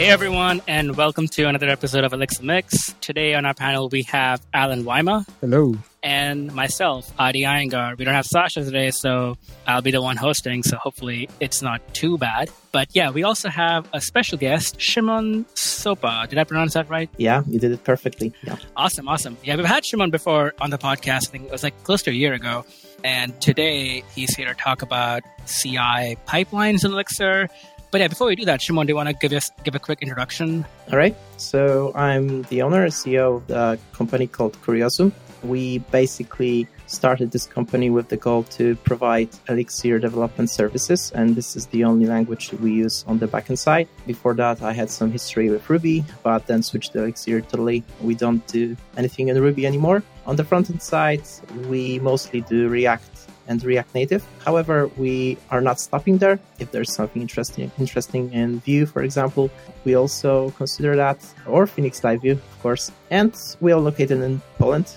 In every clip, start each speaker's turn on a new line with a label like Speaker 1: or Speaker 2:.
Speaker 1: Hey everyone, and welcome to another episode of Elixir Mix. Today on our panel we have Allen Wyma.
Speaker 2: Hello.
Speaker 1: And myself, Adi Iyengar. We don't have Sasha today, so I'll be the one hosting, so hopefully it's not too bad. But yeah, we also have a special guest, Szymon Soppa. Did I pronounce that right?
Speaker 3: Yeah, you did it perfectly. Yeah.
Speaker 1: Awesome, awesome. Yeah, we've had Szymon before on the podcast. I think it was like close to a year ago. And today he's here to talk about CI pipelines in Elixir, but yeah, before we do that, Szymon, do you want to give us give a quick introduction?
Speaker 3: All right. So I'm the owner and CEO of a company called Curiosum. We basically started this company with the goal to provide Elixir development services, and this is the only language we use on the backend side. Before that, I had some history with Ruby, but then switched to Elixir totally. We don't do anything in Ruby anymore. On the frontend side, we mostly do React and React Native. However, we are not stopping there. If there's something interesting, interesting in Vue, for example, we also consider that, or Phoenix Live of course. And we are located in Poland,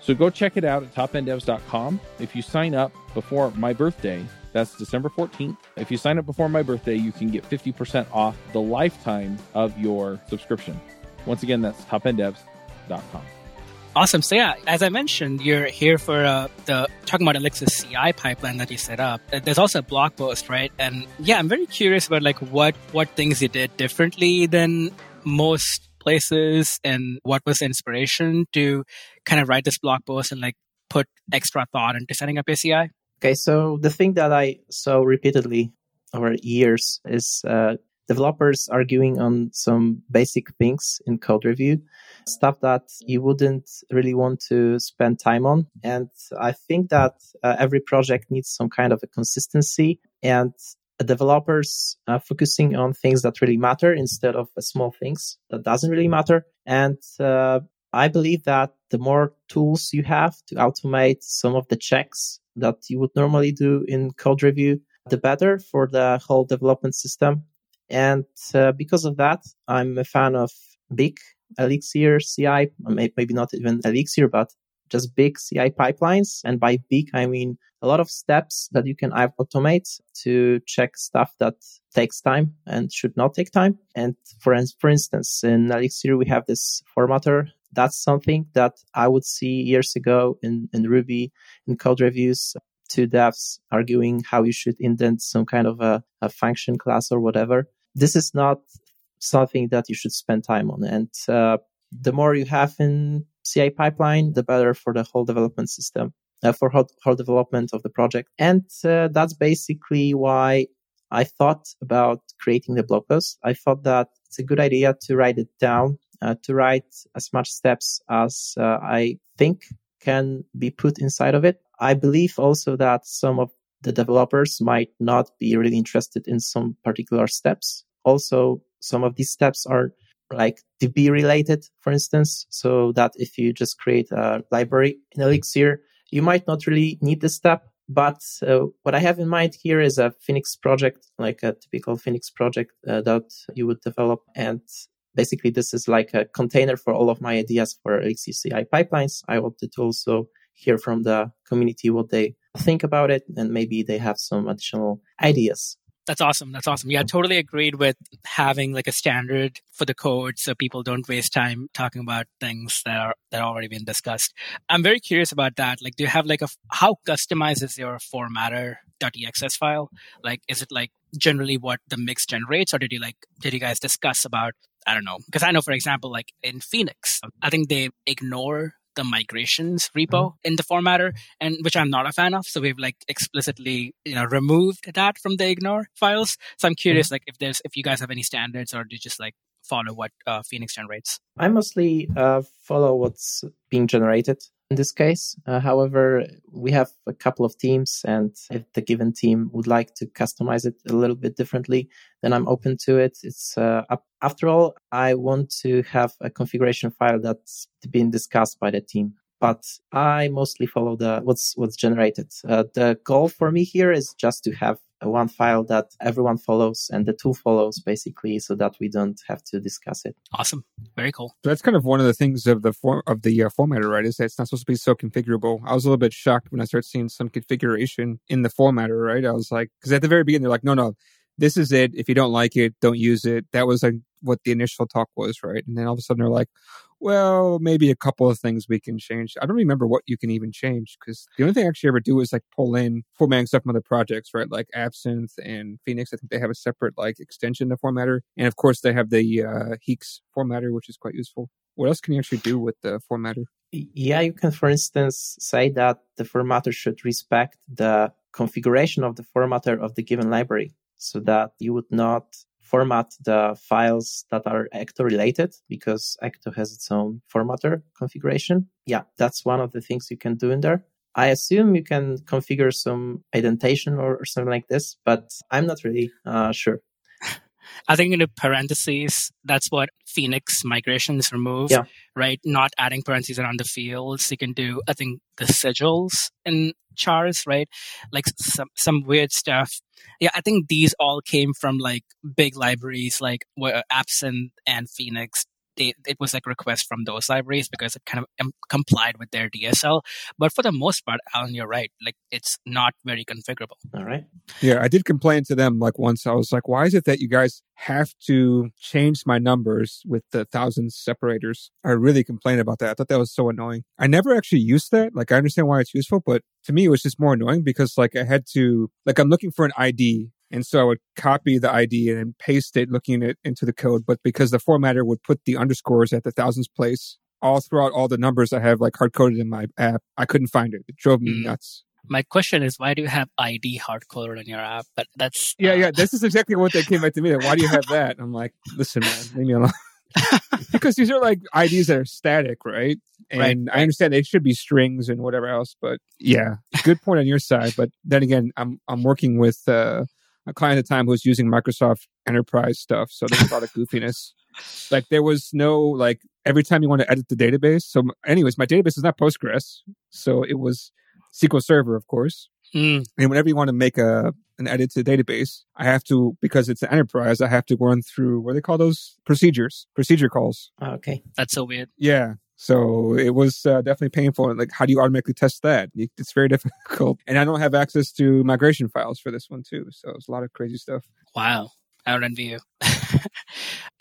Speaker 2: So go check it out at topenddevs.com. If you sign up before my birthday, that's December 14th. If you sign up before my birthday, you can get 50% off the lifetime of your subscription. Once again, that's topenddevs.com.
Speaker 1: Awesome. So yeah, as I mentioned, you're here for uh, the talking about Elixir CI pipeline that you set up. Uh, there's also a blog post, right? And yeah, I'm very curious about like what what things you did differently than most places, and what was the inspiration to kind of write this blog post and like put extra thought into setting up your CI.
Speaker 3: Okay, so the thing that I saw repeatedly over years is uh, developers arguing on some basic things in code review, stuff that you wouldn't really want to spend time on. And I think that uh, every project needs some kind of a consistency and developers uh, focusing on things that really matter instead of small things that doesn't really matter. And uh, I believe that the more tools you have to automate some of the checks that you would normally do in code review, the better for the whole development system. And uh, because of that, I'm a fan of big Elixir CI, maybe not even Elixir, but just big CI pipelines. And by big, I mean a lot of steps that you can automate to check stuff that takes time and should not take time. And for, for instance, in Elixir, we have this formatter. That's something that I would see years ago in, in Ruby, in code reviews two devs arguing how you should indent some kind of a, a function class or whatever this is not something that you should spend time on. And uh, the more you have in CI pipeline, the better for the whole development system, uh, for whole, development of the project. And uh, that's basically why I thought about creating the blog post. I thought that it's a good idea to write it down, uh, to write as much steps as uh, I think can be put inside of it. I believe also that some of the developers might not be really interested in some particular steps. Also, some of these steps are like DB related, for instance, so that if you just create a library in Elixir, you might not really need this step. But uh, what I have in mind here is a Phoenix project, like a typical Phoenix project uh, that you would develop. And basically, this is like a container for all of my ideas for Elixir CI pipelines. I wanted to also hear from the community what they think about it and maybe they have some additional ideas
Speaker 1: that's awesome. That's awesome. Yeah, I mm. totally agreed with having like a standard for the code so people don't waste time talking about things that are that are already been discussed. I'm very curious about that. Like, do you have like a how customized is your formatter.exs file? Like, is it like generally what the mix generates, or did you like did you guys discuss about I don't know. Because I know, for example, like in Phoenix, I think they ignore the migrations repo mm-hmm. in the formatter and which I'm not a fan of. So we've like explicitly, you know, removed that from the ignore files. So I'm curious, mm-hmm. like if there's, if you guys have any standards or do you just like follow what uh, Phoenix generates?
Speaker 3: I mostly uh, follow what's being generated in this case. Uh, however, we have a couple of teams, and if the given team would like to customize it a little bit differently, then I'm open to it. It's uh, after all, I want to have a configuration file that's been discussed by the team. But I mostly follow the what's what's generated. Uh, the goal for me here is just to have one file that everyone follows and the tool follows basically so that we don't have to discuss it.
Speaker 1: Awesome. Very cool.
Speaker 4: So that's kind of one of the things of the form of the uh, formatter, right? Is that it's not supposed to be so configurable. I was a little bit shocked when I started seeing some configuration in the formatter, right? I was like, because at the very beginning, they're like, no, no, this is it. If you don't like it, don't use it. That was like what the initial talk was, right? And then all of a sudden they're like, well, maybe a couple of things we can change. I don't remember what you can even change because the only thing I actually ever do is like pull in formatting stuff from other projects, right? Like Absinthe and Phoenix. I think they have a separate like extension to formatter. And of course they have the uh, HEEx formatter, which is quite useful. What else can you actually do with the formatter?
Speaker 3: Yeah, you can, for instance, say that the formatter should respect the configuration of the formatter of the given library so that you would not format the files that are Ecto related because Ecto has its own formatter configuration. Yeah, that's one of the things you can do in there. I assume you can configure some indentation or, or something like this, but I'm not really uh, sure.
Speaker 1: I think in the parentheses, that's what Phoenix migrations remove,
Speaker 3: yeah.
Speaker 1: right? Not adding parentheses around the fields. You can do, I think, the sigils in chars, right? Like some some weird stuff. Yeah, I think these all came from like big libraries like Absinthe and Phoenix they, it was like a request from those libraries because it kind of um, complied with their DSL. But for the most part, Allen, you're right. Like it's not very configurable.
Speaker 3: All right.
Speaker 4: Yeah, I did complain to them like once. I was like, why is it that you guys have to change my numbers with the thousand separators? I really complained about that. I thought that was so annoying. I never actually used that. Like I understand why it's useful, but to me, it was just more annoying because like I had to, like I'm looking for an ID and so I would copy the ID and paste it looking it into the code. But because the formatter would put the underscores at the thousands place all throughout all the numbers I have like hard coded in my app, I couldn't find it. It drove me mm. nuts.
Speaker 1: My question is, why do you have ID hard coded on your app? But that's
Speaker 4: yeah, uh... yeah. This is exactly what they came back to me. Like, why do you have that? I'm like, listen, man, leave me alone. because these are like IDs that are static, right? And right. I understand they should be strings and whatever else, but yeah, good point on your side. But then again, I'm I'm working with uh, a client at the time who was using Microsoft Enterprise stuff. So there's a lot of goofiness. Like there was no like every time you want to edit the database. So, anyways, my database is not Postgres, so it was SQL Server, of course. Mm. And whenever you want to make a an edit to the database, I have to because it's an enterprise. I have to run through what do they call those procedures, procedure calls.
Speaker 3: Okay,
Speaker 1: that's so weird.
Speaker 4: Yeah, so it was uh, definitely painful. And Like, how do you automatically test that? It's very difficult. And I don't have access to migration files for this one too. So it's a lot of crazy stuff.
Speaker 1: Wow. I don't envy you.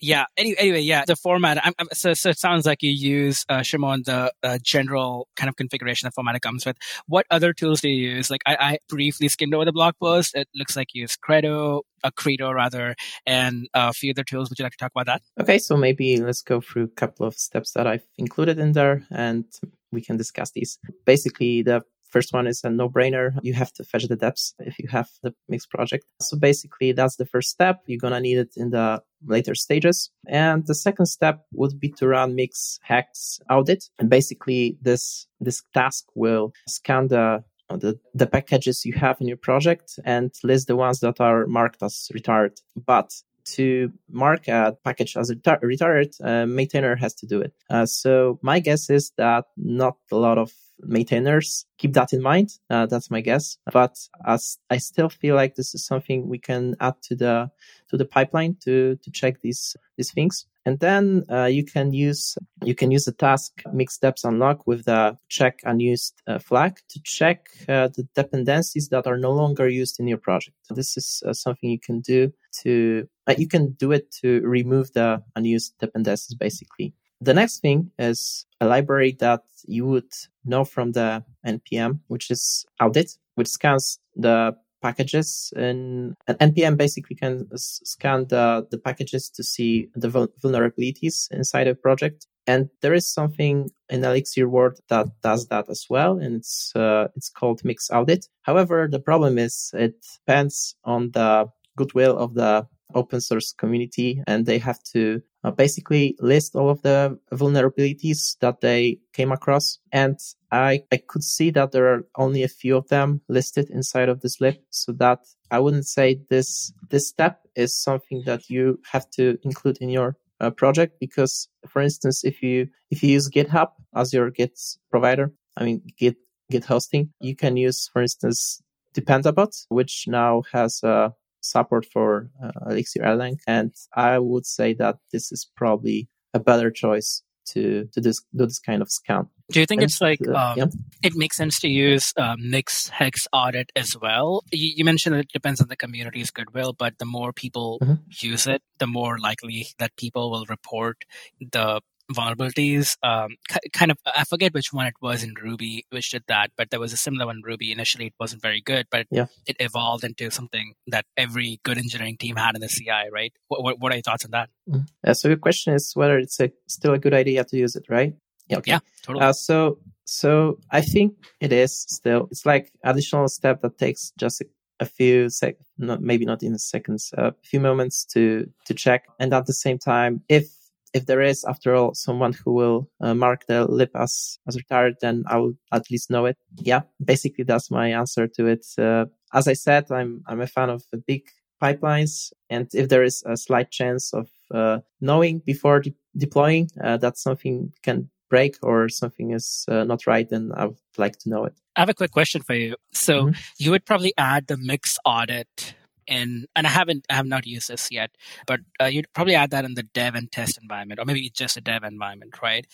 Speaker 1: yeah. Anyway, yeah. The format. I'm, I'm, so, so it sounds like you use uh, Szymon the uh, general kind of configuration the format it comes with. What other tools do you use? Like I, I briefly skimmed over the blog post. It looks like you use Credo, a uh, Credo rather, and a few other tools. Would you like to talk about that?
Speaker 3: Okay, so maybe let's go through a couple of steps that I've included in there, and we can discuss these. Basically, the First one is a no brainer. You have to fetch the deps if you have the Mix project. So basically, that's the first step. You're going to need it in the later stages. And the second step would be to run Mix hex audit. And basically, this, this task will scan the the, the packages you have in your project and list the ones that are marked as retired. But to mark a package as retired, a maintainer has to do it. Uh, so my guess is that not a lot of maintainers keep that in mind. Uh, that's my guess. But as I still feel like this is something we can add to the to the pipeline to to check these these things. And then uh, you can use you can use the task mix deps unlock with the check unused uh, flag to check uh, the dependencies that are no longer used in your project. This is uh, something you can do to uh, you can do it to remove the unused dependencies basically. The next thing is a library that you would know from the npm, which is audit, which scans the packages and, npm basically can scan the, the packages to see the vulnerabilities inside a project. And there is something in elixir world that does that as well and it's uh, it's called mix audit. However the problem is it depends on the goodwill of the open source community and they have to uh, basically list all of the vulnerabilities that they came across. And I, I could see that there are only a few of them listed inside of this lib. So that I wouldn't say this, this step is something that you have to include in your uh, project because for instance if you if you use github as your git provider i mean git git hosting you can use for instance dependabot which now has a support for uh, Elixir Erlang. And I would say that this is probably a better choice to, to this, do this kind of scan.
Speaker 1: Do you think and, it's like uh, um, yeah. it makes sense to use uh, mix hex audit as well? You, you, mentioned that it depends on the community's goodwill, but the more people mm-hmm. use it, the more likely that people will report the vulnerabilities. Um, kind of, I forget which one it was in Ruby which did that, but there was a similar one in Ruby. Initially, it wasn't very good, but yeah. it evolved into something that every good engineering team had in the CI, right? What, what, are your thoughts on that?
Speaker 3: Mm-hmm. Uh, so your question is whether it's a, still a good idea to use it, right?
Speaker 1: Yeah, okay. yeah totally.
Speaker 3: Uh, so, so I think it is still. It's like additional step that takes just a, a few sec, not maybe not in seconds, a few moments to to check, and at the same time, if if there is, after all, someone who will uh, mark the lip as, as retired, then I will at least know it. Yeah, basically that's my answer to it. Uh, as I said, I'm, I'm a fan of big pipelines. And if there is a slight chance of uh, knowing before de- deploying uh, that something can break or something is uh, not right, then I would like to know it.
Speaker 1: I have a quick question for you. So mm-hmm. you would probably add the mix audit in, and I haven't, I have not used this yet, but uh, you'd probably add that in the dev and test environment, or maybe just a dev environment, right?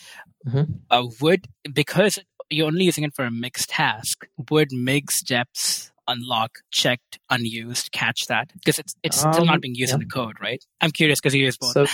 Speaker 1: Mm-hmm. Uh, would because you're only using it for a mixed task, would mix deps unlock checked unused catch that because it's it's um, still not um, being used yeah. in the code, right? I'm curious because you use both.
Speaker 3: So,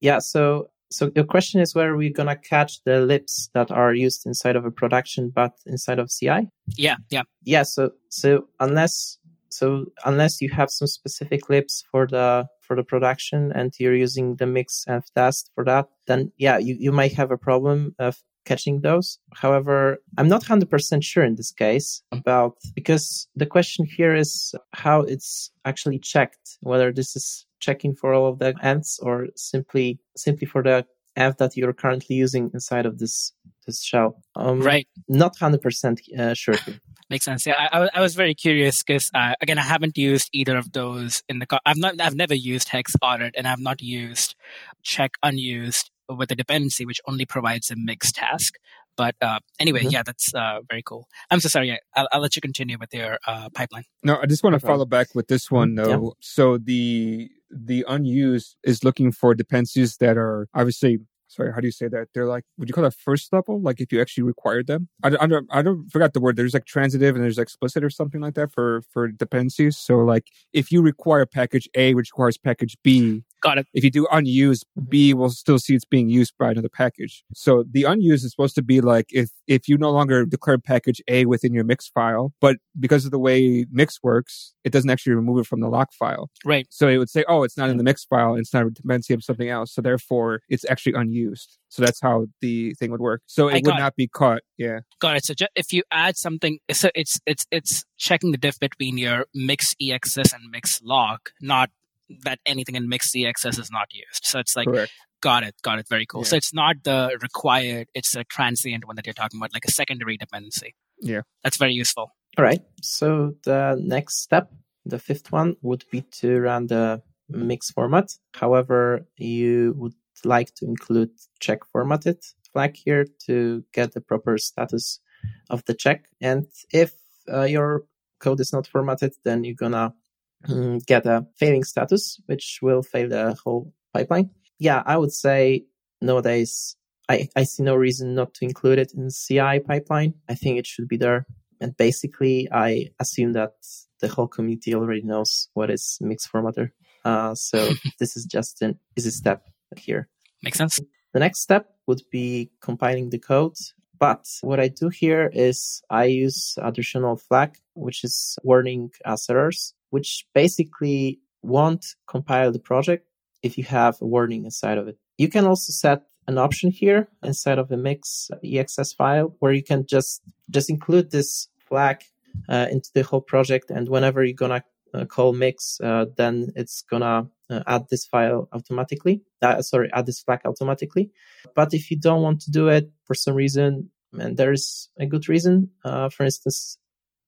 Speaker 3: yeah, so so your question is where are we're gonna catch the libs that are used inside of a production but inside of CI?
Speaker 1: Yeah, yeah.
Speaker 3: Yeah, so so unless so unless you have some specific libs for the for the production and you're using the mix and test for that, then yeah, you, you might have a problem of catching those. However, I'm not 100% sure in this case about because the question here is how it's actually checked, whether this is checking for all of the ends or simply simply for the env that you're currently using inside of this this shell.
Speaker 1: Um, right.
Speaker 3: Not 100% uh, sure.
Speaker 1: Makes sense. Yeah, I, I was very curious because uh, again, I haven't used either of those in the. Co- I've not. I've never used hex audit, and I've not used check unused with a dependency, which only provides a mixed task. But uh, anyway, mm-hmm. yeah, that's uh, very cool. I'm so sorry. I'll, I'll let you continue with your uh, pipeline.
Speaker 4: No, I just want to follow back with this one mm-hmm. though. Yeah. So the the unused is looking for dependencies that are obviously sorry, how do you say that? They're like, would you call that first level? Like if you actually required them? I, I don't, I don't forgot the word. There's like transitive and there's explicit or something like that for, for dependencies. So like if you require package A, which requires package B,
Speaker 1: Got it.
Speaker 4: If you do unused, B mm-hmm. will still see it's being used by another package. So the unused is supposed to be like if if you no longer declare package A within your mix file, but because of the way mix works, it doesn't actually remove it from the lock file.
Speaker 1: Right.
Speaker 4: So it would say, oh, it's not in the mix file, it's not a dependency of something else. So therefore, it's actually unused. So that's how the thing would work. So it would not be caught. Yeah.
Speaker 1: Got it. So if you add something, so it's it's it's checking the diff between your mix exs and mix lock, not that anything in mixed CXS is not used. So it's like, Correct. got it, got it, very cool. Yeah. So it's not the required, it's a transient one that you're talking about, like a secondary dependency.
Speaker 4: Yeah.
Speaker 1: That's very useful.
Speaker 3: All right. So the next step, the fifth one, would be to run the mix format. However, you would like to include check formatted flag here to get the proper status of the check. And if uh, your code is not formatted, then you're gonna Mm, get a failing status, which will fail the whole pipeline. Yeah, I would say nowadays I, I see no reason not to include it in CI pipeline. I think it should be there. And basically, I assume that the whole community already knows what is mixed formatter. Uh, so this is just an easy step here.
Speaker 1: Makes sense.
Speaker 3: The next step would be compiling the code. But what I do here is I use additional flag, which is warning as errors, which basically won't compile the project if you have a warning inside of it. You can also set an option here inside of a mix EXS file where you can just just include this flag uh, into the whole project, and whenever you're gonna uh, call mix, uh, then it's gonna uh, add this file automatically. Uh, sorry, add this flag automatically. But if you don't want to do it for some reason, and there is a good reason, uh, for instance,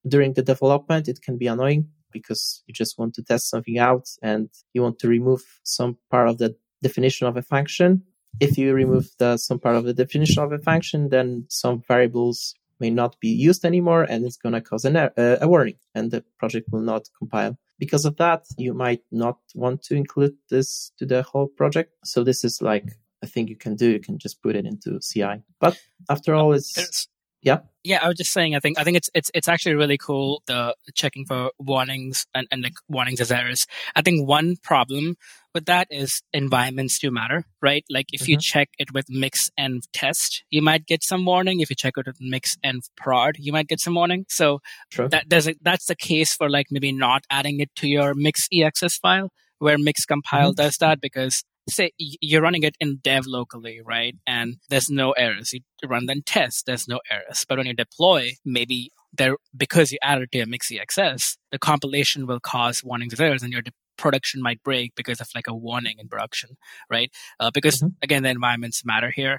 Speaker 3: during the development, it can be annoying because you just want to test something out and you want to remove some part of the definition of a function. If you remove the some part of the definition of a function, then some variables may not be used anymore and it's going to cause an, a warning and the project will not compile. Because of that, you might not want to include this to the whole project. So this is like a thing you can do. You can just put it into CI. But after all, it's,
Speaker 1: There's-
Speaker 3: yeah.
Speaker 1: Yeah, I was just saying. I think I think it's it's it's actually really cool the checking for warnings and, and like warnings as errors. I think one problem with that is environments do matter, right? Like if you mm-hmm. check it with mix and test, you might get some warning. If you check it with mix and prod, you might get some warning. So
Speaker 3: True.
Speaker 1: that there's a, that's the case for like maybe not adding it to your mix exs file where mix compile mm-hmm. does that because say you're running it in dev locally right? And there's no errors. You run then test there's no errors. But when you deploy maybe there because you added to a mix XS, the compilation will cause warnings errors and your de- production might break because of like a warning in production right? Uh, because
Speaker 3: Mhm.
Speaker 1: again the environments matter here.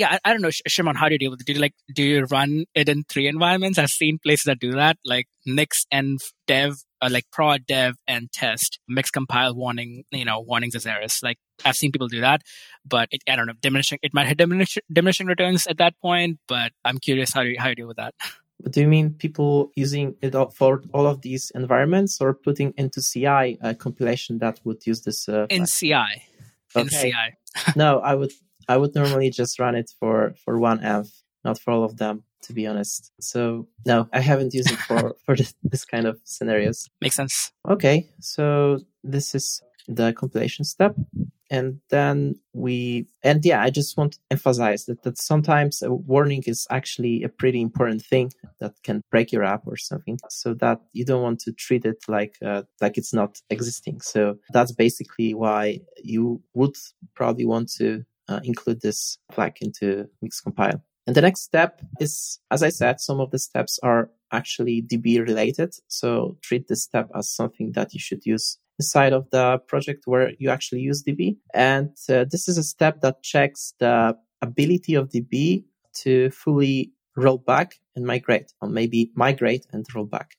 Speaker 1: Yeah I, I don't know Sh- shimon how do you deal with it do you like do you run it in three environments? I've seen places that do that like mix and dev uh, like prod dev and test. Mix compile warning you know warnings as errors. Like i've seen people do that but it, i don't know diminishing it might have diminish, diminishing returns at that point but i'm curious how do you how you deal with that
Speaker 3: But do you mean people using it for all of these environments or putting into CI a compilation that would use this? Uh,
Speaker 1: in ci in
Speaker 3: Okay.
Speaker 1: ci
Speaker 3: no, I would I would normally just run it for for one env, not for all of them, to be honest. So no, I haven't used it for for this, this kind of scenarios.
Speaker 1: makes sense
Speaker 3: Okay, so this is the compilation step. And then we, and yeah, I just want to emphasize that, that sometimes a warning is actually a pretty important thing that can break your app or something so that you don't want to treat it like, uh, like it's not existing. So that's basically why you would probably want to uh, include this flag into mix compile And the next step is, as I said, some of the steps are actually DB related. So treat this step as something that you should use inside of the project where you actually use DB. And uh, this is a step that checks the ability of DB to fully roll back and migrate, or maybe migrate and roll back.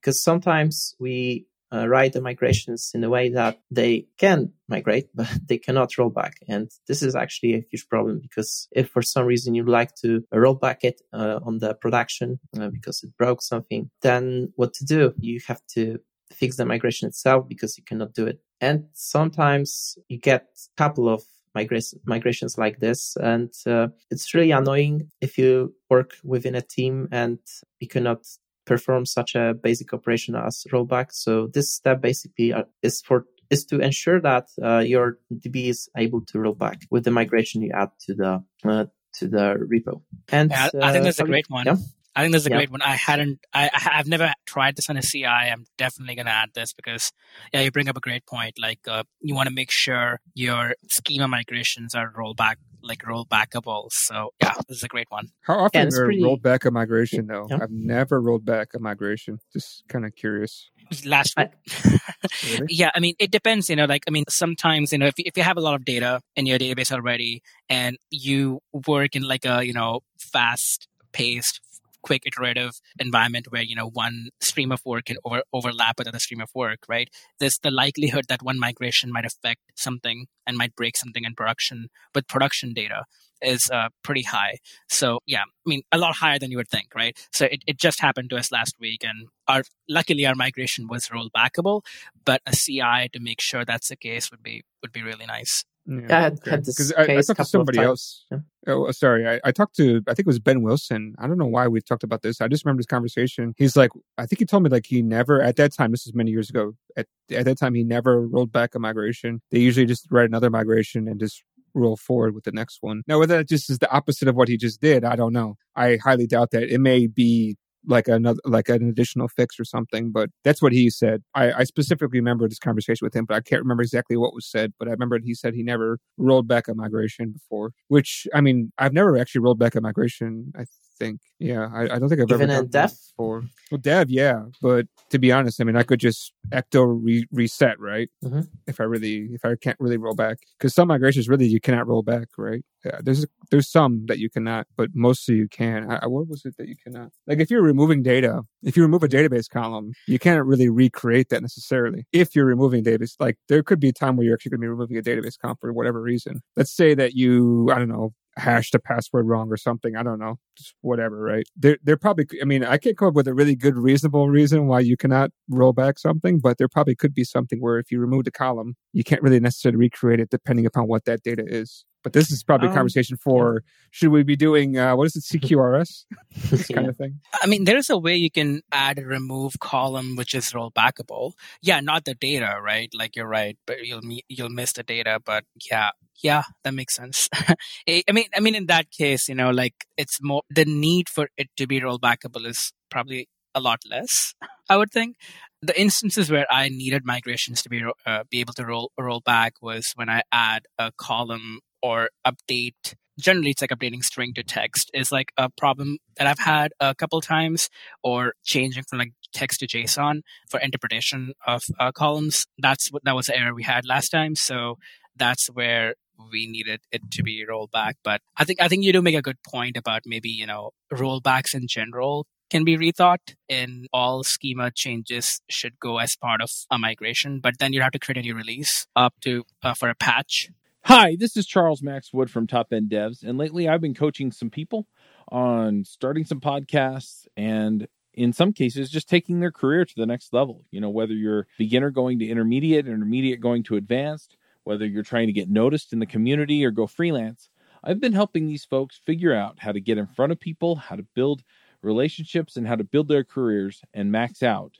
Speaker 3: Because sometimes we uh, write the migrations in a way that they can migrate, but they cannot roll back. And this is actually a huge problem because if for some reason you'd like to roll back it uh, on the production uh, because it broke something, then what to do? You have to fix the migration itself because you cannot do it. And sometimes you get a couple of migration, migrations like this. And uh, it's really annoying if you work within a team and you cannot perform such a basic operation as rollback. So this step basically uh, is for is to ensure that uh, your DB is able to roll back with the migration you add to the uh, to the repo. And
Speaker 1: Yeah, I think
Speaker 3: uh,
Speaker 1: that's a great one.
Speaker 3: yeah.
Speaker 1: I think that's a
Speaker 3: Yeah.
Speaker 1: great one. I hadn't, I, I- I've never tried this on a CI. I'm definitely going to add this because, yeah, you bring up a great point. Like, uh, you want to make sure your schema migrations are rollback, like roll backable. So, yeah, this is a great one.
Speaker 4: How often
Speaker 3: it's
Speaker 4: are
Speaker 3: pretty-
Speaker 4: rolled back a migration though?
Speaker 3: Yeah.
Speaker 4: I've never rolled back a migration. Just kind of curious.
Speaker 1: Last
Speaker 3: I-
Speaker 1: week.
Speaker 4: Really?
Speaker 1: yeah, I mean, it depends. You know, like I mean, sometimes you know, if if you have a lot of data in your database already, and you work in like a you know fast paced, quick iterative environment where you know one stream of work can over, overlap with another stream of work, right? There's the likelihood that one migration might affect something and might break something in production with production data is uh, pretty high. So yeah, I mean a lot higher than you would think, right? So it, it just happened to us last week, and our luckily our migration was rollbackable, but a CI to make sure that's the case would be would be really nice.
Speaker 3: Yeah, I had- had this
Speaker 4: I, I talked to somebody else.
Speaker 3: Yeah.
Speaker 4: Oh, uh, sorry. I, I talked to, I think it was Ben Wilson. I don't know why we talked about this. I just remember this conversation. He's like, I think he told me like he never, at that time, this is many years ago, at, at that time, he never rolled back a migration. They usually just write another migration and just roll forward with the next one. Now, whether that just is the opposite of what he just did, I don't know. I highly doubt that. It may be like another like an additional fix or something but that's what he said. I, I specifically remember this conversation with him but i can't remember exactly what was said but i remember he said he never rolled back a migration before which i mean i've never actually rolled back a migration i think. Yeah i, I don't think i've
Speaker 3: Even
Speaker 4: ever
Speaker 3: in
Speaker 4: done
Speaker 3: dev?
Speaker 4: before. Well dev yeah but to be honest i mean i could just ecto re- reset right?
Speaker 3: Mhm.
Speaker 4: if i really if i can't really roll back. Because some migrations really you cannot roll back right? Yeah there's there's some that you cannot but mostly you can. I, I- what was it that you cannot? Like if you're removing data if you remove a database column you can't really recreate that necessarily. If you're removing database like there could be a time where you're actually going to be removing a database column for whatever reason. Let's say that you i don't know hashed a password wrong or something i don't know just whatever right? There there probably i mean i can't come up with a really good reasonable reason why you cannot roll back something but there probably could be something where if you remove the column you can't really necessarily recreate it depending upon what that data is but this is probably a
Speaker 3: Um,
Speaker 4: conversation for should we be doing uh, what is it cqrs this kind of thing
Speaker 1: I mean, there is a way you can add a remove column which is rollbackable. Yeah, not the data, right? Like you're right, but you'll you'll miss the data. But yeah, yeah, that makes sense. I mean, I mean, in that case, you know, like it's more the need for it to be rollbackable is probably a lot less. I would think the instances where I needed migrations to be uh, be able to roll roll back was when I add a column or update generally it's like updating string to text is like a problem that I've had a couple times, or changing from like text to JSON for interpretation of uh, columns. That's what that was the error we had last time. So that's where we needed it to be rolled back. But I think I think you do make a good point about maybe you know rollbacks in general can be rethought and all schema changes should go as part of a migration but then you have to create a new release up to uh, for a patch
Speaker 2: Hi, this is Charles Max Wood from Top End Devs, and lately I've been coaching some people on starting some podcasts and in some cases just taking their career to the next level. You know, whether you're beginner going to intermediate, intermediate going to advanced, whether you're trying to get noticed in the community or go freelance. I've been helping these folks figure out how to get in front of people, how to build relationships and how to build their careers and max out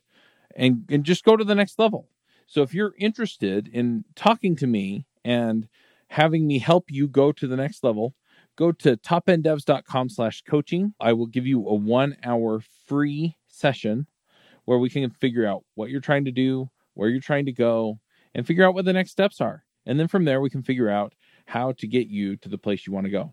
Speaker 2: and, and just go to the next level. So if you're interested in talking to me and having me help you go to the next level, go to topenddevs.com slash coaching. I will give you a one hour free session where we can figure out what you're trying to do, where you're trying to go, and figure out what the next steps are. And then from there, we can figure out how to get you to the place you want to go.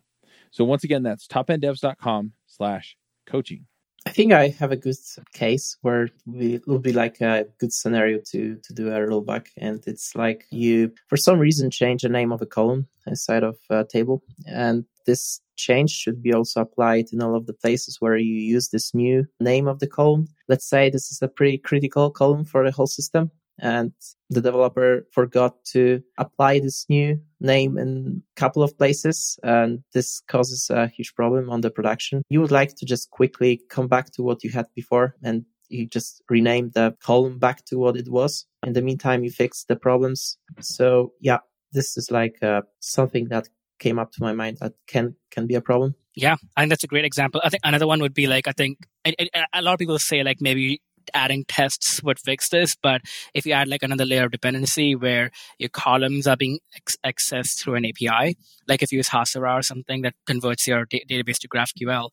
Speaker 2: So once again, that's topenddevs.com slash coaching.
Speaker 3: I think I have a good case where we- it would be like a good scenario to to do a rollback, and it's like you for some reason change the name of a column inside of a table, and this change should be also applied in all of the places where you use this new name of the column. Let's say this is a pretty critical column for the whole system, and the developer forgot to apply this new name in a couple of places and this causes a huge problem on the production. You would like to just quickly come back to what you had before and you just rename the column back to what it was. In the meantime you fix the problems. So yeah this is like uh, something that came up to my mind that can can be a problem.
Speaker 1: Yeah, think that's a great example. I think another one would be like I think and, and a lot of people say like maybe adding tests would fix this, but if you add like another layer of dependency where your columns are being ex- accessed through an API, like if you use Hasura or something that converts your da- database to GraphQL,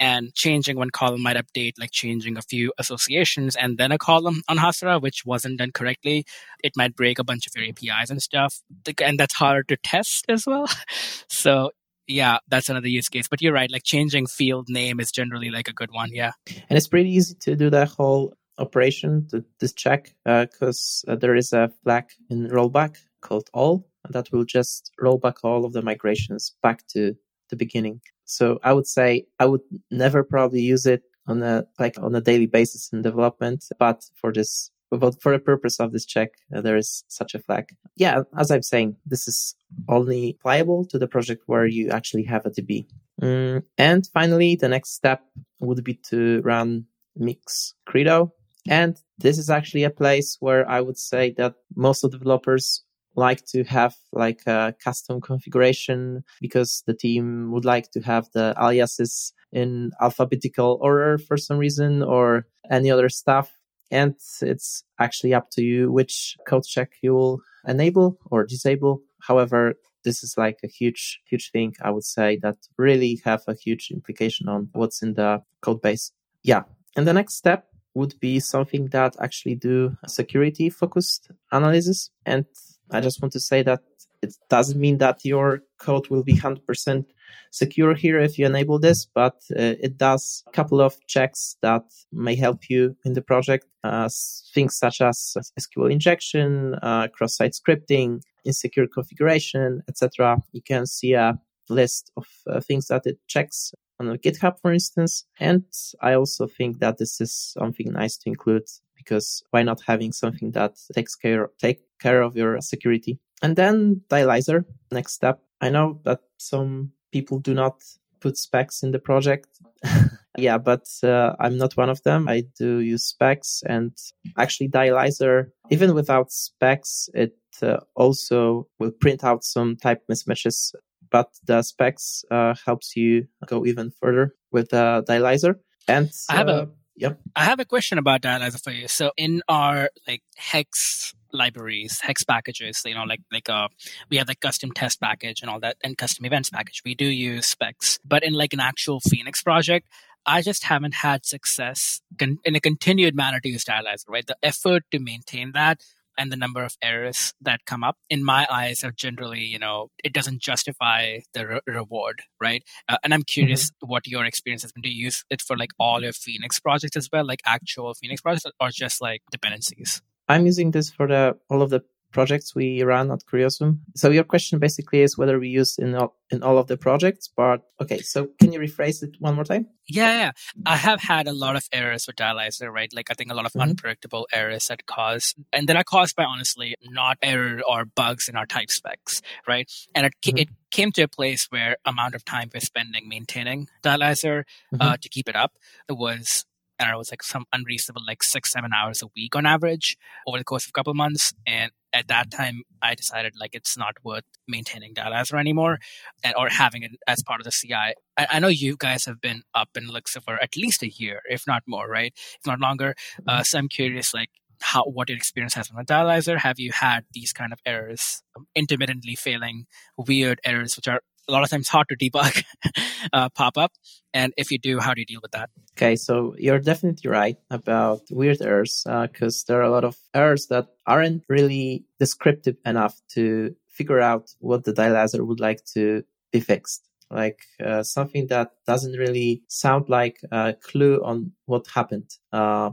Speaker 1: and changing one column might update like changing a few associations and then a column on Hasura, which wasn't done correctly. It might break a bunch of your APIs and stuff, and that's harder to test as well. so yeah, that's another use case. But you're right, like changing field name is generally like a good one. Yeah.
Speaker 3: and it's pretty easy to do that whole operation to this check because uh, there is a flag in rollback called all and that will just roll back all of the migrations back to the beginning so i would say i would never probably use it on a like on a daily basis in development but for this but for the purpose of this check uh, there is such a flag yeah as i'm saying this is only applicable to the project where you actually have a db Mm, and finally, the next step would be to run Mix Credo. And this is actually a place where I would say that most of the developers like to have like a custom configuration because the team would like to have the aliases in alphabetical order for some reason or any other stuff. And it's actually up to you which code check you will enable or disable. However, this is like a huge, huge thing, I would say, that really have a huge implication on what's in the code base. Yeah. And the next step would be something that actually do a security focused analysis. And I just want to say that it doesn't mean that your code will be 100% secure here if you enable this, but uh, it does a couple of checks that may help you in the project. Uh, things such as SQL injection, uh, cross-site scripting, insecure configuration, etc. You can see a list of uh, things that it checks on GitHub, for instance. And I also think that this is something nice to include because why not having something that takes care take care of your security? And then Dialyzer, next step. I know that some people do not put specs in the project. yeah, but uh, I'm not one of them. I do use specs and actually Dialyzer, even without specs, it uh, also will print out some type mismatches but the specs uh, helps you go even further with the dialyzer. And
Speaker 1: I have a uh, Yep. I have a question about dialyzer for you. So in our like hex libraries, hex packages, you know, like like uh we have the custom test package and all that and custom events package. We do use specs. But in like an actual Phoenix project, I just haven't had success con- in a continued manner to use Dialyzer. right? The effort to maintain that and the number of errors that come up in my eyes are generally you know it doesn't justify the re- reward right uh, and i'm curious mm-hmm. what your experience has been do you use it for like all your phoenix projects as well like actual phoenix projects or just like dependencies
Speaker 3: i'm using this for the all of the projects we run at Curiosum. So your question basically is whether we use in all, in all of the projects, but okay. So can you rephrase it one more time?
Speaker 1: Yeah, yeah. I have had a lot of errors with Dialyzer, right? Like I think a lot of mm-hmm. unpredictable errors that cause, and that are caused by honestly not error or bugs in our type specs, right? And it, mm-hmm. it came to a place where amount of time we're spending maintaining Dialyzer mm-hmm. uh, to keep it up was and it was like some unreasonable like six seven hours a week on average over the course of a couple of months. And at that time i decided like it's not worth maintaining dialyzer anymore and or having it as part of the ci i, I know you guys have been up in elixir for at least a year if not more right? If not longer. Uh, so i'm curious like how what your experience has been with dialyzer. Have you had these kind of errors um, intermittently failing weird errors which are a lot of times hard to debug uh, pop up? And if you do, how do you deal with that?
Speaker 3: Okay, so you're definitely right about weird errors because uh, there are a lot of errors that aren't really descriptive enough to figure out what the dialyzer would like to be fixed. Like uh, something that doesn't really sound like a clue on what happened. Uh,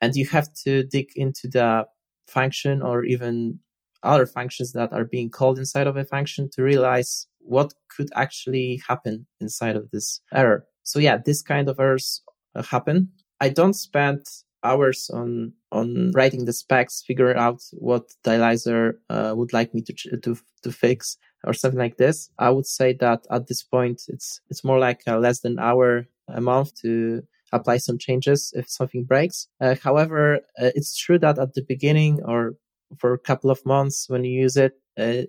Speaker 3: and you have to dig into the function or even other functions that are being called inside of a function to realize what could actually happen inside of this error. So yeah, this kind of errors uh, happen. I don't spend hours on on writing the specs, figure out what dialyzer uh, would like me to to to fix or something like this. I would say that at this point, it's it's more like less than hour a month to apply some changes if something breaks. Uh, however, uh, it's true that at the beginning or for a couple of months when you use it, uh,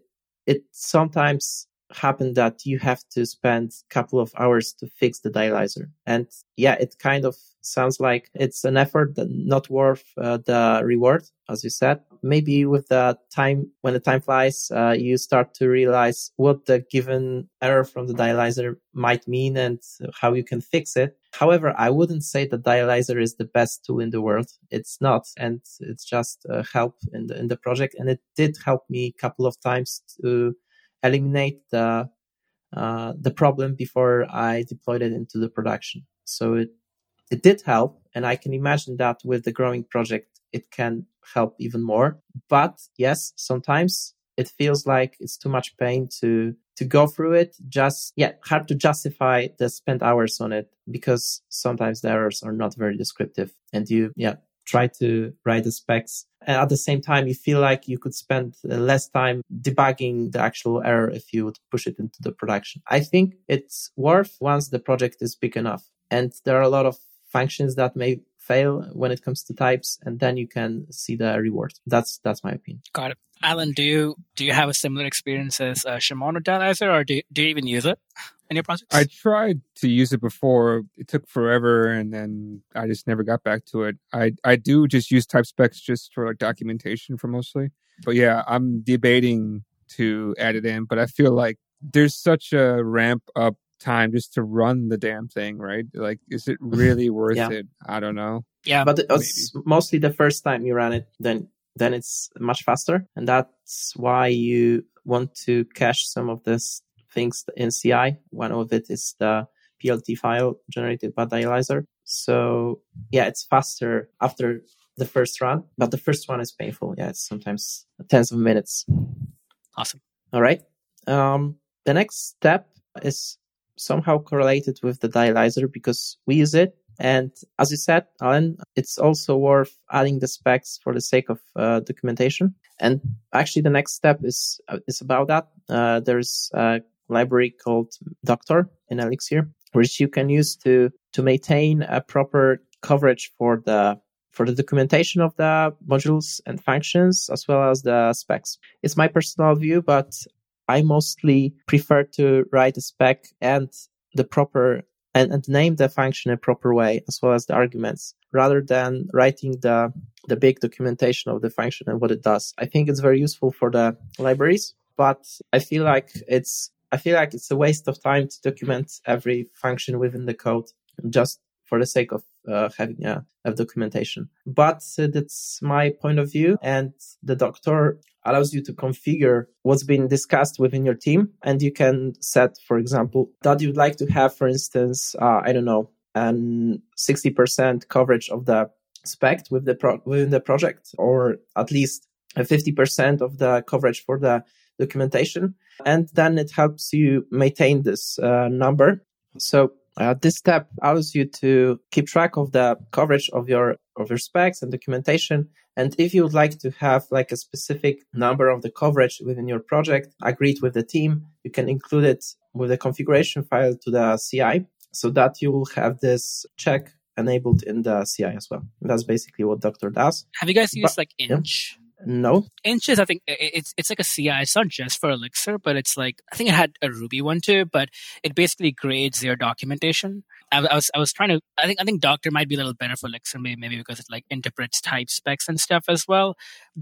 Speaker 3: it sometimes happen that you have to spend a couple of hours to fix the dialyzer. And yeah, it kind of sounds like it's an effort that not worth uh, the reward, as you said. Maybe with the time, when the time flies, uh, you start to realize what the given error from the dialyzer might mean and how you can fix it. However, I wouldn't say that dialyzer is the best tool in the world. It's not, and it's just help in the in the project. And it did help me a couple of times to eliminate the uh, the problem before I deployed it into the production. So it it did help, and I can imagine that with the growing project, it can help even more. But yes, sometimes it feels like it's too much pain to to go through it. Just yeah, hard to justify the spent hours on it because sometimes the errors are not very descriptive, and you yeah try to write the specs. And at the same time, you feel like you could spend uh, less time debugging the actual error if you would push it into the production. I think it's worth once the project is big enough. And there are a lot of functions that may fail when it comes to types, and then you can see the reward. That's that's my opinion.
Speaker 1: Got it. Allen, do you do you have a similar experience as uh, Szymon or Dialyzer, or do you, do you even use it in your projects?
Speaker 4: I tried to use it before. It took forever, and then I just never got back to it. I I do just use type specs just for like documentation for mostly. But yeah, I'm debating to add it in, but I feel like there's such a ramp up time just to run the damn thing, right? Like, is it really worth
Speaker 3: Yeah.
Speaker 4: it? I don't know.
Speaker 1: Yeah.
Speaker 3: but it's mostly the first time you run it, then then it's much faster, and that's why you want to cache some of these things in CI. One of it is the PLT file generated by Dialyzer. So yeah, it's faster after the first run, but the first one is painful. Yeah, it's sometimes tens of minutes.
Speaker 1: Awesome.
Speaker 3: All right. Um, the next step is somehow correlated with the dialyzer because we use it. And as you said, Allen, it's also worth adding the specs for the sake of uh, documentation. And actually, the next step is uh, is about that. Uh, there's a library called Doctor in Elixir, which you can use to to maintain a proper coverage for the for the documentation of the modules and functions as well as the specs. It's my personal view, but I mostly prefer to write a spec and the proper and, and name the function a proper way as well as the arguments rather than writing the the big documentation of the function and what it does. I think it's very useful for the libraries, but I feel like it's I feel like it's a waste of time to document every function within the code just for the sake of uh, having a, a documentation. But uh, that's my point of view, and the doctor allows you to configure what's been discussed within your team, and you can set, for example, that you'd like to have, for instance, uh, I don't know, an 60% coverage of the spec with the pro- within the project, or at least a 50% of the coverage for the documentation, and then it helps you maintain this uh, number. So uh, this step allows you to keep track of the coverage of your of your specs and documentation. And if you would like to have like a specific number of the coverage within your project agreed with the team, you can include it with the configuration file to the CI so that you will have this check enabled in the CI as well. That's basically what Doctor does.
Speaker 1: Have you guys used
Speaker 3: But-
Speaker 1: like Inch?
Speaker 3: No,
Speaker 1: Inches, I think it's it's like a CI. It's not just for Elixir, but it's like I think it had a Ruby one too. But it basically grades your documentation. I, I was I was trying to. I think I think Doctor might be a little better for Elixir, maybe maybe because it like interprets type specs and stuff as well.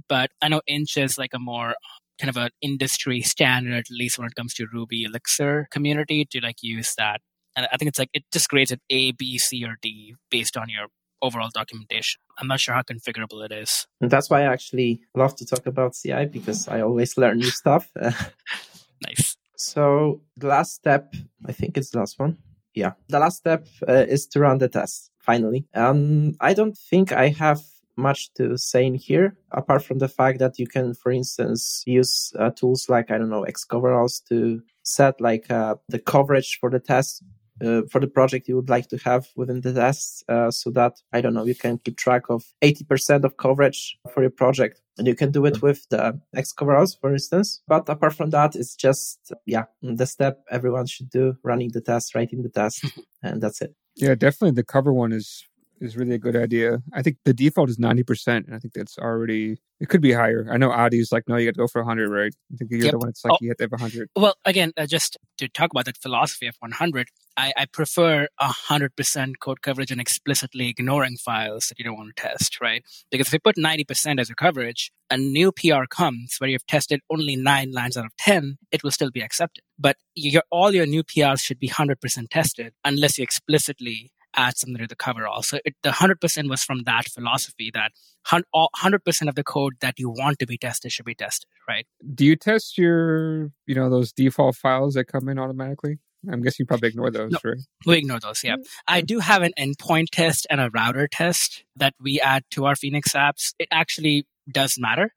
Speaker 1: But I know Inch is like a more kind of an industry standard, at least when it comes to Ruby Elixir community, to like use that. And I think it's like it just grades it A, B, C, or D based on your overall documentation. I'm not sure how configurable it is.
Speaker 3: and that's why I actually love to talk about CI because I always learn new stuff.
Speaker 1: Nice.
Speaker 3: So the last step, I think it's the last one. Yeah, the last step uh, is to run the test. Finally, um, I don't think I have much to say in here apart from the fact that you can, for instance, use uh, tools like I don't know ExCoveralls to set like uh, the coverage for the test. Uh, for the project you would like to have within the tests, uh, so that I don't know, you can keep track of 80% of coverage for your project and you can do it with the ExCoveralls, for instance. But apart from that, it's just, yeah, the step everyone should do, running the test, writing the test, and that's it.
Speaker 4: Yeah, definitely the cover one is is really a good idea. I think the default is ninety percent, and I think that's already it could be higher. I know Adi's like, no, you got to go for hundred, right? I think you're
Speaker 1: Yep.
Speaker 4: the one that's like
Speaker 1: Oh.
Speaker 4: you have to have hundred.
Speaker 1: Well, again, uh, just to talk about that philosophy of 100, I, I prefer 100% code coverage and explicitly ignoring files that you don't want to test, right? Because if you put 90% as your coverage, a new PR comes where you've tested only nine lines out of 10, it will still be accepted. But your, all your new PRs should be 100% tested unless you explicitly add something to the coverall. So it, the 100% was from that philosophy that 100% of the code that you want to be tested should be tested, right?
Speaker 4: Do you test your, you know, those default files that come in automatically? I'm guessing you probably ignore those,
Speaker 1: No.
Speaker 4: right?
Speaker 1: We ignore those, yeah. Mm-hmm. I do have an endpoint test and a router test that we add to our Phoenix apps. It actually does matter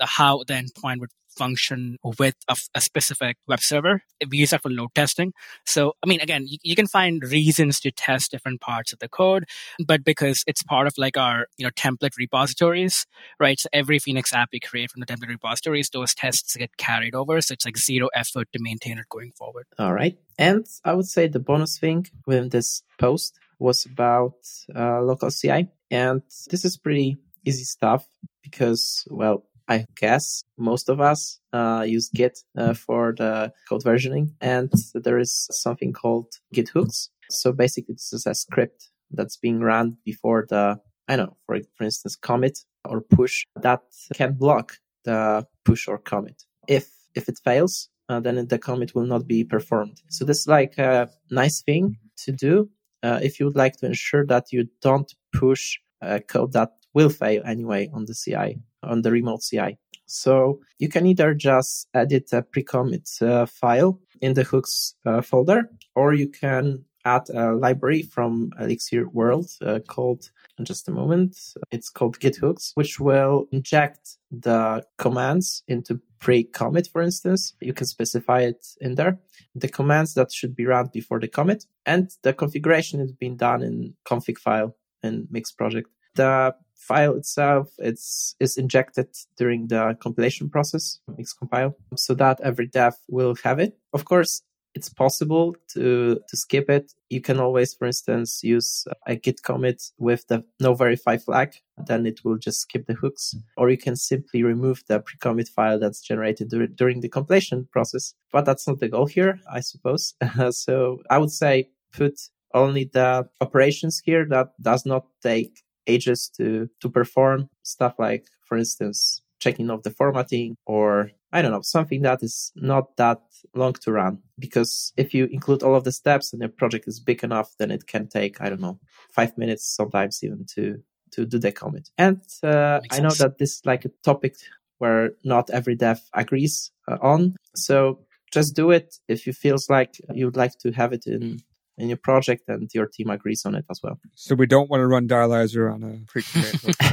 Speaker 1: how the endpoint would function with a, a specific web server. We use that for load testing. So, I mean, again, you, you can find reasons to test different parts of the code, but because it's part of like our, you know, template repositories, right? So every Phoenix app we create from the template repositories, those tests get carried over. So it's like zero effort to maintain it going forward.
Speaker 3: All right. And I would say the bonus thing within this post was about uh, local CI. And this is pretty easy stuff because, well, I guess most of us uh, use Git uh, for the code versioning, and there is something called Git hooks. So basically, this is a script that's being run before the, I don't know, for for instance, commit or push that can block the push or commit. If if it fails, uh, then the commit will not be performed. So this is like a nice thing to do uh, if you would like to ensure that you don't push a code that will fail anyway on the CI, on the remote CI. So you can either just edit a pre-commit uh, file in the hooks uh, folder, or you can add a library from Elixir World uh, called, in just a moment, it's called Git hooks, which will inject the commands into pre-commit, for instance. You can specify it in there. The commands that should be run before the commit and the configuration is being done in config file in Mix project. The file itself it's is injected during the compilation process, Mix compile, so that every dev will have it. Of course, it's possible to to skip it. You can always, for instance, use a git commit with the no verify flag. Then it will just skip the hooks. Or you can simply remove the pre-commit file that's generated dur- during the compilation process. But that's not the goal here, I suppose. so I would say put only the operations here that does not take ages to to perform stuff like, for instance, checking off the formatting or I don't know, something that is not that long to run. Because if you include all of the steps and your project is big enough, then it can take, I don't know, five minutes sometimes even to, to do the commit. And uh, I know that this is like a topic where not every dev agrees uh, on. So just do it if you feels like you would like to have it in in your project and your team agrees on it as well.
Speaker 4: So we don't want to run Dialyzer on a pre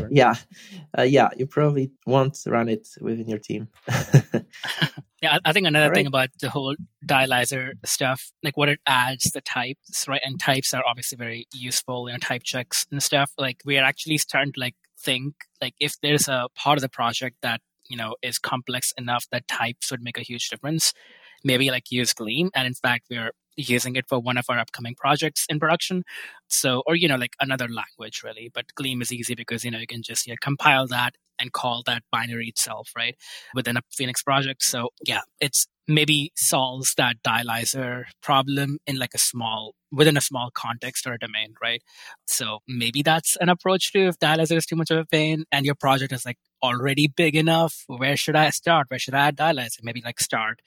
Speaker 3: yeah, uh, yeah, you probably won't run it within your team.
Speaker 1: yeah, I think another right. thing about the whole Dialyzer stuff, like what it adds the types, right? And types are obviously very useful, you know, type checks and stuff. Like we are actually starting to like think like if there's a part of the project that you know is complex enough that types would make a huge difference maybe like use Gleam. And in fact, we're using it for one of our upcoming projects in production. So, or, you know, like another language really, but Gleam is easy because, you know, you can just yeah, compile that and call that binary itself, right? Within a Phoenix project. So yeah, it's maybe solves that dialyzer problem in like a small within a small context or a domain, right? So maybe that's an approach to if dialyzer is too much of a pain and your project is like already big enough. Where should I start? Where should I add dialyzer? Maybe like start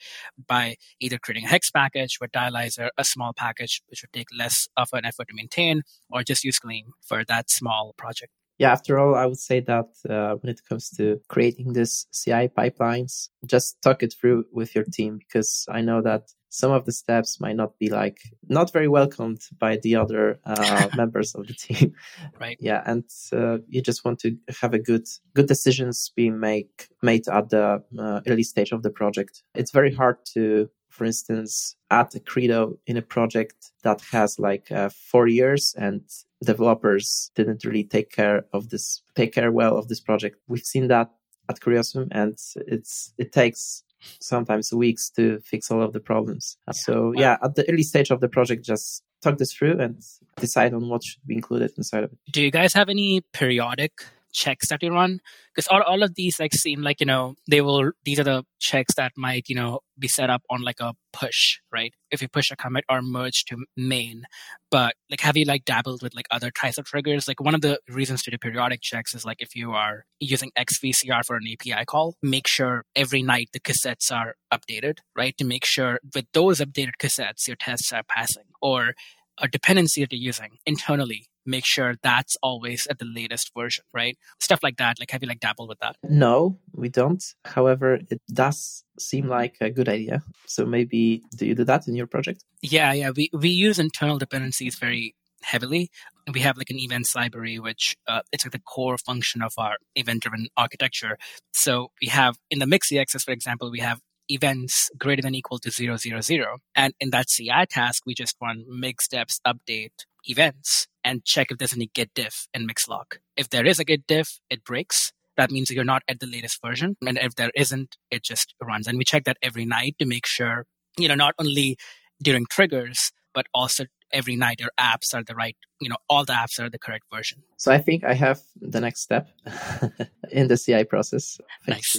Speaker 1: by either creating a hex package with dialyzer, a small package which would take less of an effort to maintain, or just use Gleam for that small project
Speaker 3: yeah, after all, I would say that uh, when it comes to creating this CI pipelines, just talk it through with your team because I know that some of the steps might not be like not very welcomed by the other uh, members of the team.
Speaker 1: Right.
Speaker 3: Yeah, and uh, you just want to have a good good decisions being make made at the uh, early stage of the project. It's very hard to for instance, add a credo in a project that has like uh, four years and developers didn't really take care of this, take care well of this project. We've seen that at Curiosum and it's, it takes sometimes weeks to fix all of the problems. So yeah, at the early stage of the project, just talk this through and decide on what should be included inside of it.
Speaker 1: Do you guys have any periodic checks that you run because all, all of these like seem like you know they will these are the checks that might you know be set up on like a push right? If you push a commit or merge to main. But like have you like dabbled with like other types of triggers? Like one of the reasons to do periodic checks is like if you are using ExVCR for an api call make sure every night the cassettes are updated right? To make sure with those updated cassettes your tests are passing or a dependency that you're using internally make sure that's always at the latest version, right? Stuff like that. Like, have you like dabbled with that?
Speaker 3: No, we don't. However, it does seem like a good idea. So maybe do you do that in your project?
Speaker 1: Yeah, yeah. We we use internal dependencies very heavily. We have like an events library, which uh, it's like the core function of our event-driven architecture. So we have in the Mix CXS, for example, we have events greater than equal to zero zero zero, and in that CI task, we just run mix deps update events and check if there's any git diff in Mixlock. If there is a git diff, it breaks. That means you're not at the latest version. And if there isn't, it just runs. And we check that every night to make sure, you know, not only during triggers, but also every night your apps are the right, you know, all the apps are the correct version.
Speaker 3: So I think I have the next step in the CI process.
Speaker 1: Nice.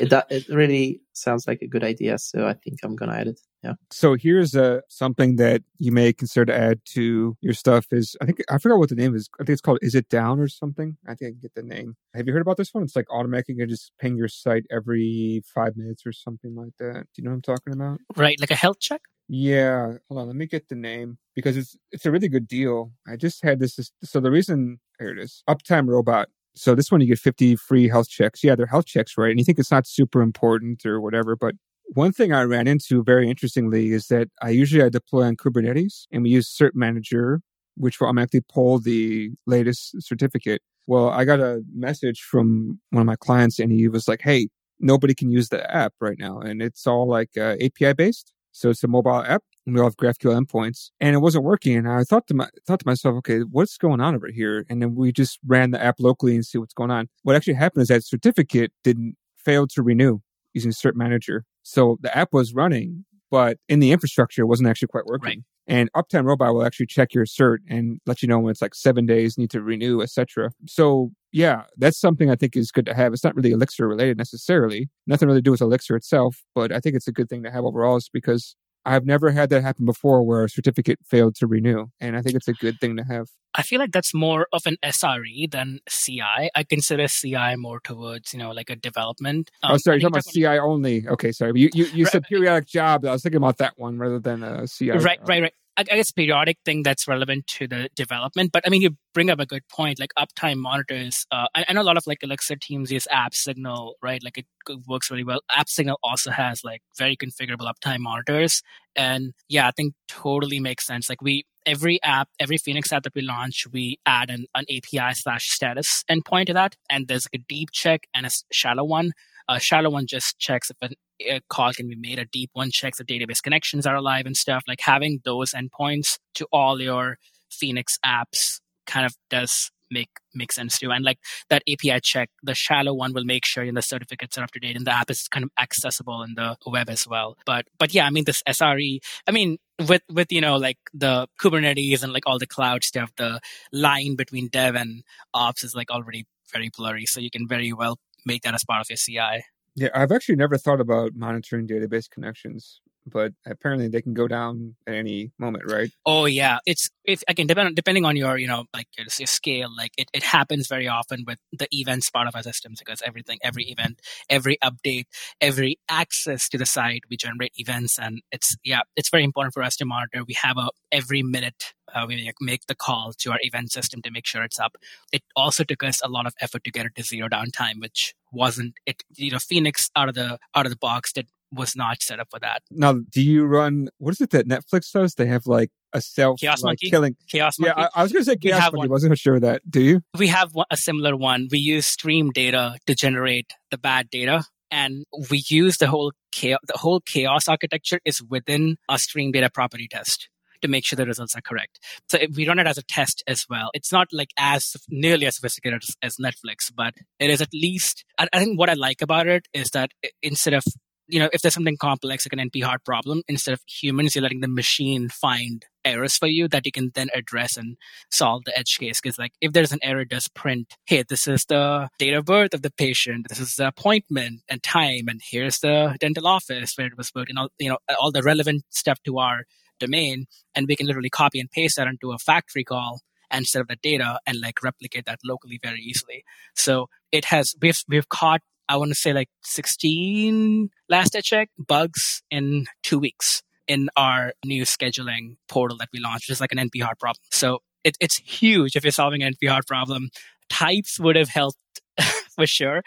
Speaker 3: it, it really sounds like a good idea. So I think I'm going to add it. Yeah.
Speaker 4: So here's uh, something that you may consider to add to your stuff is I think I forgot what the name is. I think it's called Is It Down or something. I think I can get the name. Have you heard about this one? It's like automatically going to just ping your site every five minutes or something like that. Do you know what I'm talking about?
Speaker 1: Right, like a health check.
Speaker 4: Yeah, hold on. Let me get the name because it's it's a really good deal. I just had this. So the reason here it is. Uptime Robot. So this one you get 50 free health checks. Yeah, they're health checks, right? And you think it's not super important or whatever, but one thing I ran into very interestingly is that I usually I deploy on Kubernetes and we use Cert Manager, which will automatically pull the latest certificate. Well, I got a message from one of my clients and he was like, Hey, nobody can use the app right now. And it's all like uh, API based. So it's a mobile app and we all have GraphQL endpoints and it wasn't working. And I thought to my, thought to myself, okay, what's going on over here? And then we just ran the app locally and see what's going on. What actually happened is that certificate didn't fail to renew using Cert Manager. So the app was running, but in the infrastructure, it wasn't actually quite working. Right. And Uptime Robot will actually check your cert and let you know when it's like seven days, need to renew, etc. So yeah, that's something I think is good to have. It's not really Elixir related necessarily. Nothing really to do with Elixir itself, but I think it's a good thing to have overall is because I've never had that happen before where a certificate failed to renew. And I think it's a good thing to have.
Speaker 1: I feel like that's more of an SRE than CI. I consider CI more towards, you know, like a development.
Speaker 4: Um, oh, sorry, you're talking about CI only. Okay, sorry. You, you, you right. said periodic job. I was thinking about that one rather than a CI.
Speaker 1: Right, job. right, right. I guess periodic thing that's relevant to the development. But I mean, you bring up a good point. Like uptime monitors. Uh, I, I, know a lot of like Elixir teams use AppSignal, right? Like it works really well. AppSignal also has like very configurable uptime monitors, and yeah, I think totally makes sense. Like we every app, every Phoenix app that we launch, we add an, an API slash status endpoint to that, and there's like a deep check and a shallow one. A shallow one just checks if a call can be made. A deep one checks if database connections are alive and stuff. Like having those endpoints to all your Phoenix apps kind of does make make sense too. And like that API check, the shallow one will make sure you know, the certificates are up to date and the app is kind of accessible in the web as well. But but yeah, I mean this SRE, I mean with with you know like the Kubernetes and like all the cloud stuff, the line between dev and ops is like already very blurry. So you can very well make that a your CI.
Speaker 4: Yeah, I've actually never thought about monitoring database connections but apparently they can go down at any moment, right?
Speaker 1: Oh yeah, it's it's again depending depending on your you know like your, your, scale, like it, it happens very often with the events part of our systems because everything, every event, every update, every access to the site, we generate events, and it's yeah, it's very important for us to monitor. We have a every minute uh, we make the call to our event system to make sure it's up. It also took us a lot of effort to get it to zero downtime, which wasn't it. You know, Phoenix out of the out of the box did was not set up for that.
Speaker 4: Now, do you run what is it that Netflix does? They have like a self
Speaker 1: Chaos
Speaker 4: like,
Speaker 1: Monkey
Speaker 4: killing.
Speaker 1: Chaos Monkey.
Speaker 4: Yeah, I, I was going to say Chaos Monkey. One. wasn't sure of that. Do you?
Speaker 1: We have a similar one. We use stream data to generate the bad data, and we use the whole chaos. The whole chaos architecture is within a stream data property test to make sure the results are correct. So we run it as a test as well. It's not like as nearly as sophisticated as, as Netflix, but it is at least. I, I think what I like about it is that instead of you know, if there's something complex like an NP hard problem, instead of humans, you're letting the machine find errors for you that you can then address and solve the edge case. Because like if there's an error, does print, hey, this is the date of birth of the patient, this is the appointment and time, and here's the dental office where it was booked, and all you know, all the relevant stuff to our domain, and we can literally copy and paste that into a factory call and set up the data and like replicate that locally very easily. So it has we've we've caught I want to say like 16 last I checked bugs in two weeks in our new scheduling portal that we launched, which is like an NP hard problem. So it, it's huge if you're solving an NP hard problem. Types would have helped for sure.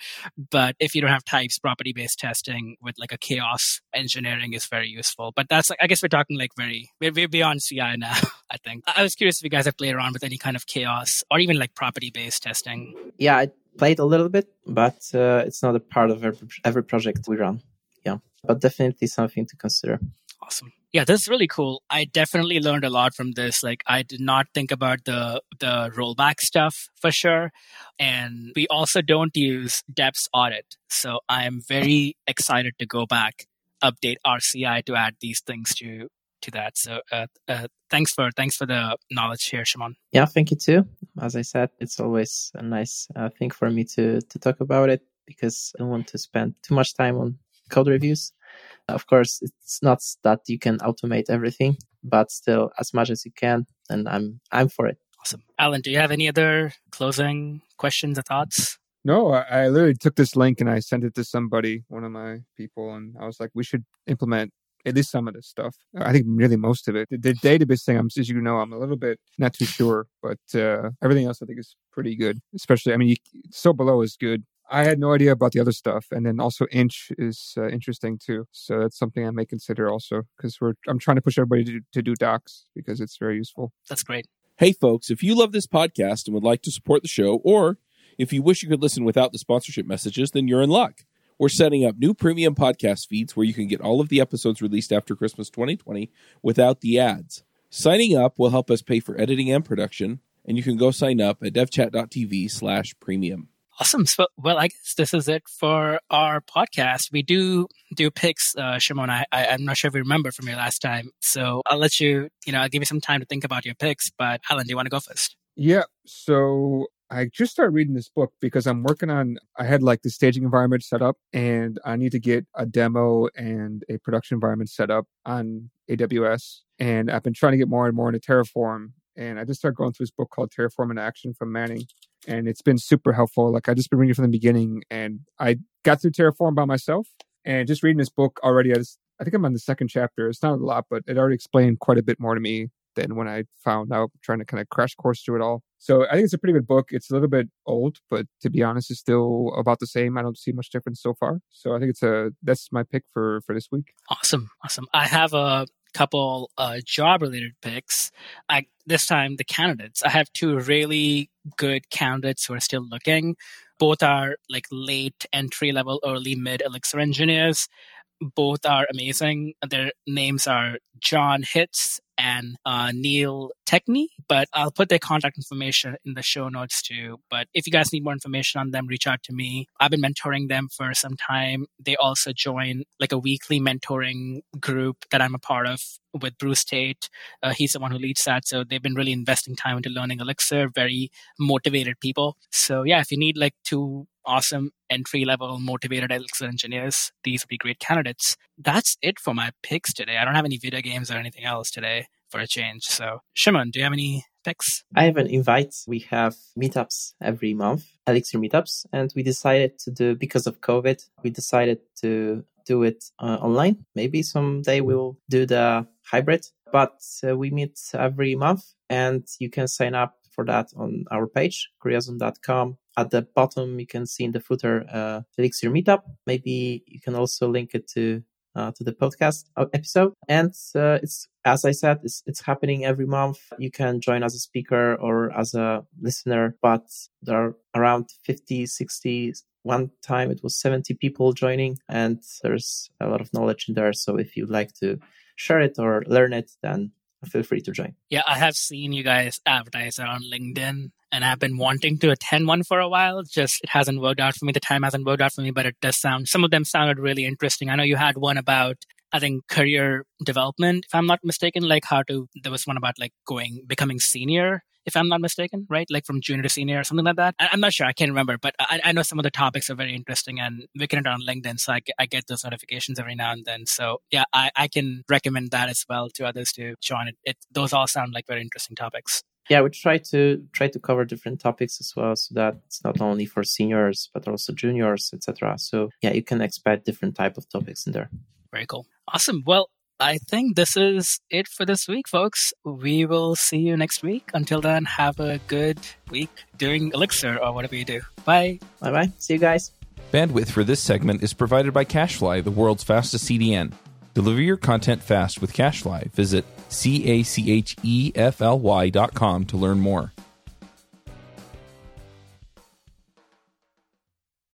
Speaker 1: But if you don't have types, property based testing with like a chaos engineering is very useful. But that's like, I guess we're talking like very, we're, we're beyond CI now, I think. I was curious if you guys have played around with any kind of chaos or even like property based testing.
Speaker 3: Yeah, played a little bit, but uh, it's not a part of every, every project we run. Yeah, but definitely something to consider.
Speaker 1: Awesome. Yeah, this is really cool. I definitely learned a lot from this. Like I did not think about the the rollback stuff for sure. And we also don't use Deps audit. So I'm very excited to go back, update RCI to add these things to to that. So uh, uh, thanks for thanks for the knowledge here, Szymon.
Speaker 3: Yeah, thank you too. As I said, it's always a nice uh, thing for me to to talk about it because I don't want to spend too much time on code reviews. Of course, it's not that you can automate everything, but still as much as you can, and I'm I'm for it.
Speaker 1: Awesome, Allen. Do you have any other closing questions or thoughts?
Speaker 4: No, I, I literally took this link and I sent it to somebody, one of my people, and I was like, we should implement at least some of this stuff. I think nearly most of it. The, the database thing, I'm as you know, I'm a little bit not too sure, but uh, everything else I think is pretty good. Especially, I mean, you, Sobelow is good. I had no idea about the other stuff, and then also Inch is uh, interesting too. So that's something I may consider also because we're I'm trying to push everybody to, to do Docs because it's very useful.
Speaker 1: That's great.
Speaker 5: Hey, folks, if you love this podcast and would like to support the show, or if you wish you could listen without the sponsorship messages, then you're in luck. We're setting up new premium podcast feeds where you can get all of the episodes released after Christmas 2020 without the ads. Signing up will help us pay for editing and production, and you can go sign up at devchat.tv slash premium.
Speaker 1: Awesome. So, well, I guess this is it for our podcast. We do do picks, uh, Szymon. I, I, am not sure if you remember from your last time. So I'll let you, you know, I'll give you some time to think about your picks. But Allen, do you want to go first?
Speaker 4: Yeah. So I just started reading this book because I'm working on, I had like the staging environment set up and I need to get a demo and a production environment set up on AWS. And I've been trying to get more and more into Terraform. And I just started going through this book called Terraform in Action from Manning and it's been super helpful. Like I just been reading from the beginning, and I got through Terraform by myself, and just reading this book already. I just I think I'm on the second chapter. It's not a lot, but it already explained quite a bit more to me than when I found out trying to kind of crash course through it all. So I think it's a pretty good book. It's a little bit old, but to be honest, it's still about the same. I don't see much difference so far. So I think it's a that's my pick for for this week.
Speaker 1: Awesome, awesome. I have a couple uh, job related picks. I this time the candidates. I have two really good candidates who are still looking. Both are like late entry level, early mid Elixir engineers. Both are amazing. Their names are John Hitz and uh, Neal Techni, but I'll put their contact information in the show notes too. But if you guys need more information on them, reach out to me. I've been mentoring them for some time. They also join like a weekly mentoring group that I'm a part of with Bruce Tate. Uh, he's the one who leads that. So they've been really investing time into learning Elixir, very motivated people. So yeah, if you need like two awesome entry level motivated Elixir engineers, these would be great candidates. That's it for my picks today. I don't have any video games or anything else today for a change. So, Szymon, do you have any picks?
Speaker 3: I have an invite. We have meetups every month, Elixir meetups, and we decided to do, because of COVID, we decided to do it uh, online. Maybe someday we'll do the hybrid, but uh, we meet every month and you can sign up for that on our page, curiosum.com. At the bottom, you can see in the footer uh, Elixir Meetup. Maybe you can also link it to uh, to the podcast episode. And uh, it's as I said, it's, it's happening every month. You can join as a speaker or as a listener, but there are around 50, 60. One time it was 70 people joining, and there's a lot of knowledge in there. So if you'd like to share it or learn it, then feel free to join.
Speaker 1: Yeah, I have seen you guys advertise on LinkedIn and I've been wanting to attend one for a while. Just it hasn't worked out for me. The time hasn't worked out for me, but it does sound, some of them sounded really interesting. I know you had one about, I think, career development, if I'm not mistaken, like how to, there was one about like going, becoming senior, if I'm not mistaken, right? Like from junior to senior or something like that. I, am not sure. I can't remember, but I, I, know some of the topics are very interesting and we can it on LinkedIn. So I, I get those notifications every now and then. So yeah, I, I can recommend that as well to others to join it. it. Those all sound like very interesting topics
Speaker 3: yeah we try to try to cover different topics as well so that it's not only for seniors but also juniors etc so yeah you can expect different type of topics in there
Speaker 1: very cool awesome well I think this is it for this week, folks. We will see you next week. Until then, have a good week doing Elixir or whatever you do. Bye.
Speaker 3: Bye bye. See you guys.
Speaker 5: Bandwidth for this segment is provided by CacheFly, the world's fastest CDN. Deliver your content fast with CacheFly. Visit C A C H E F L Y dot com to learn more.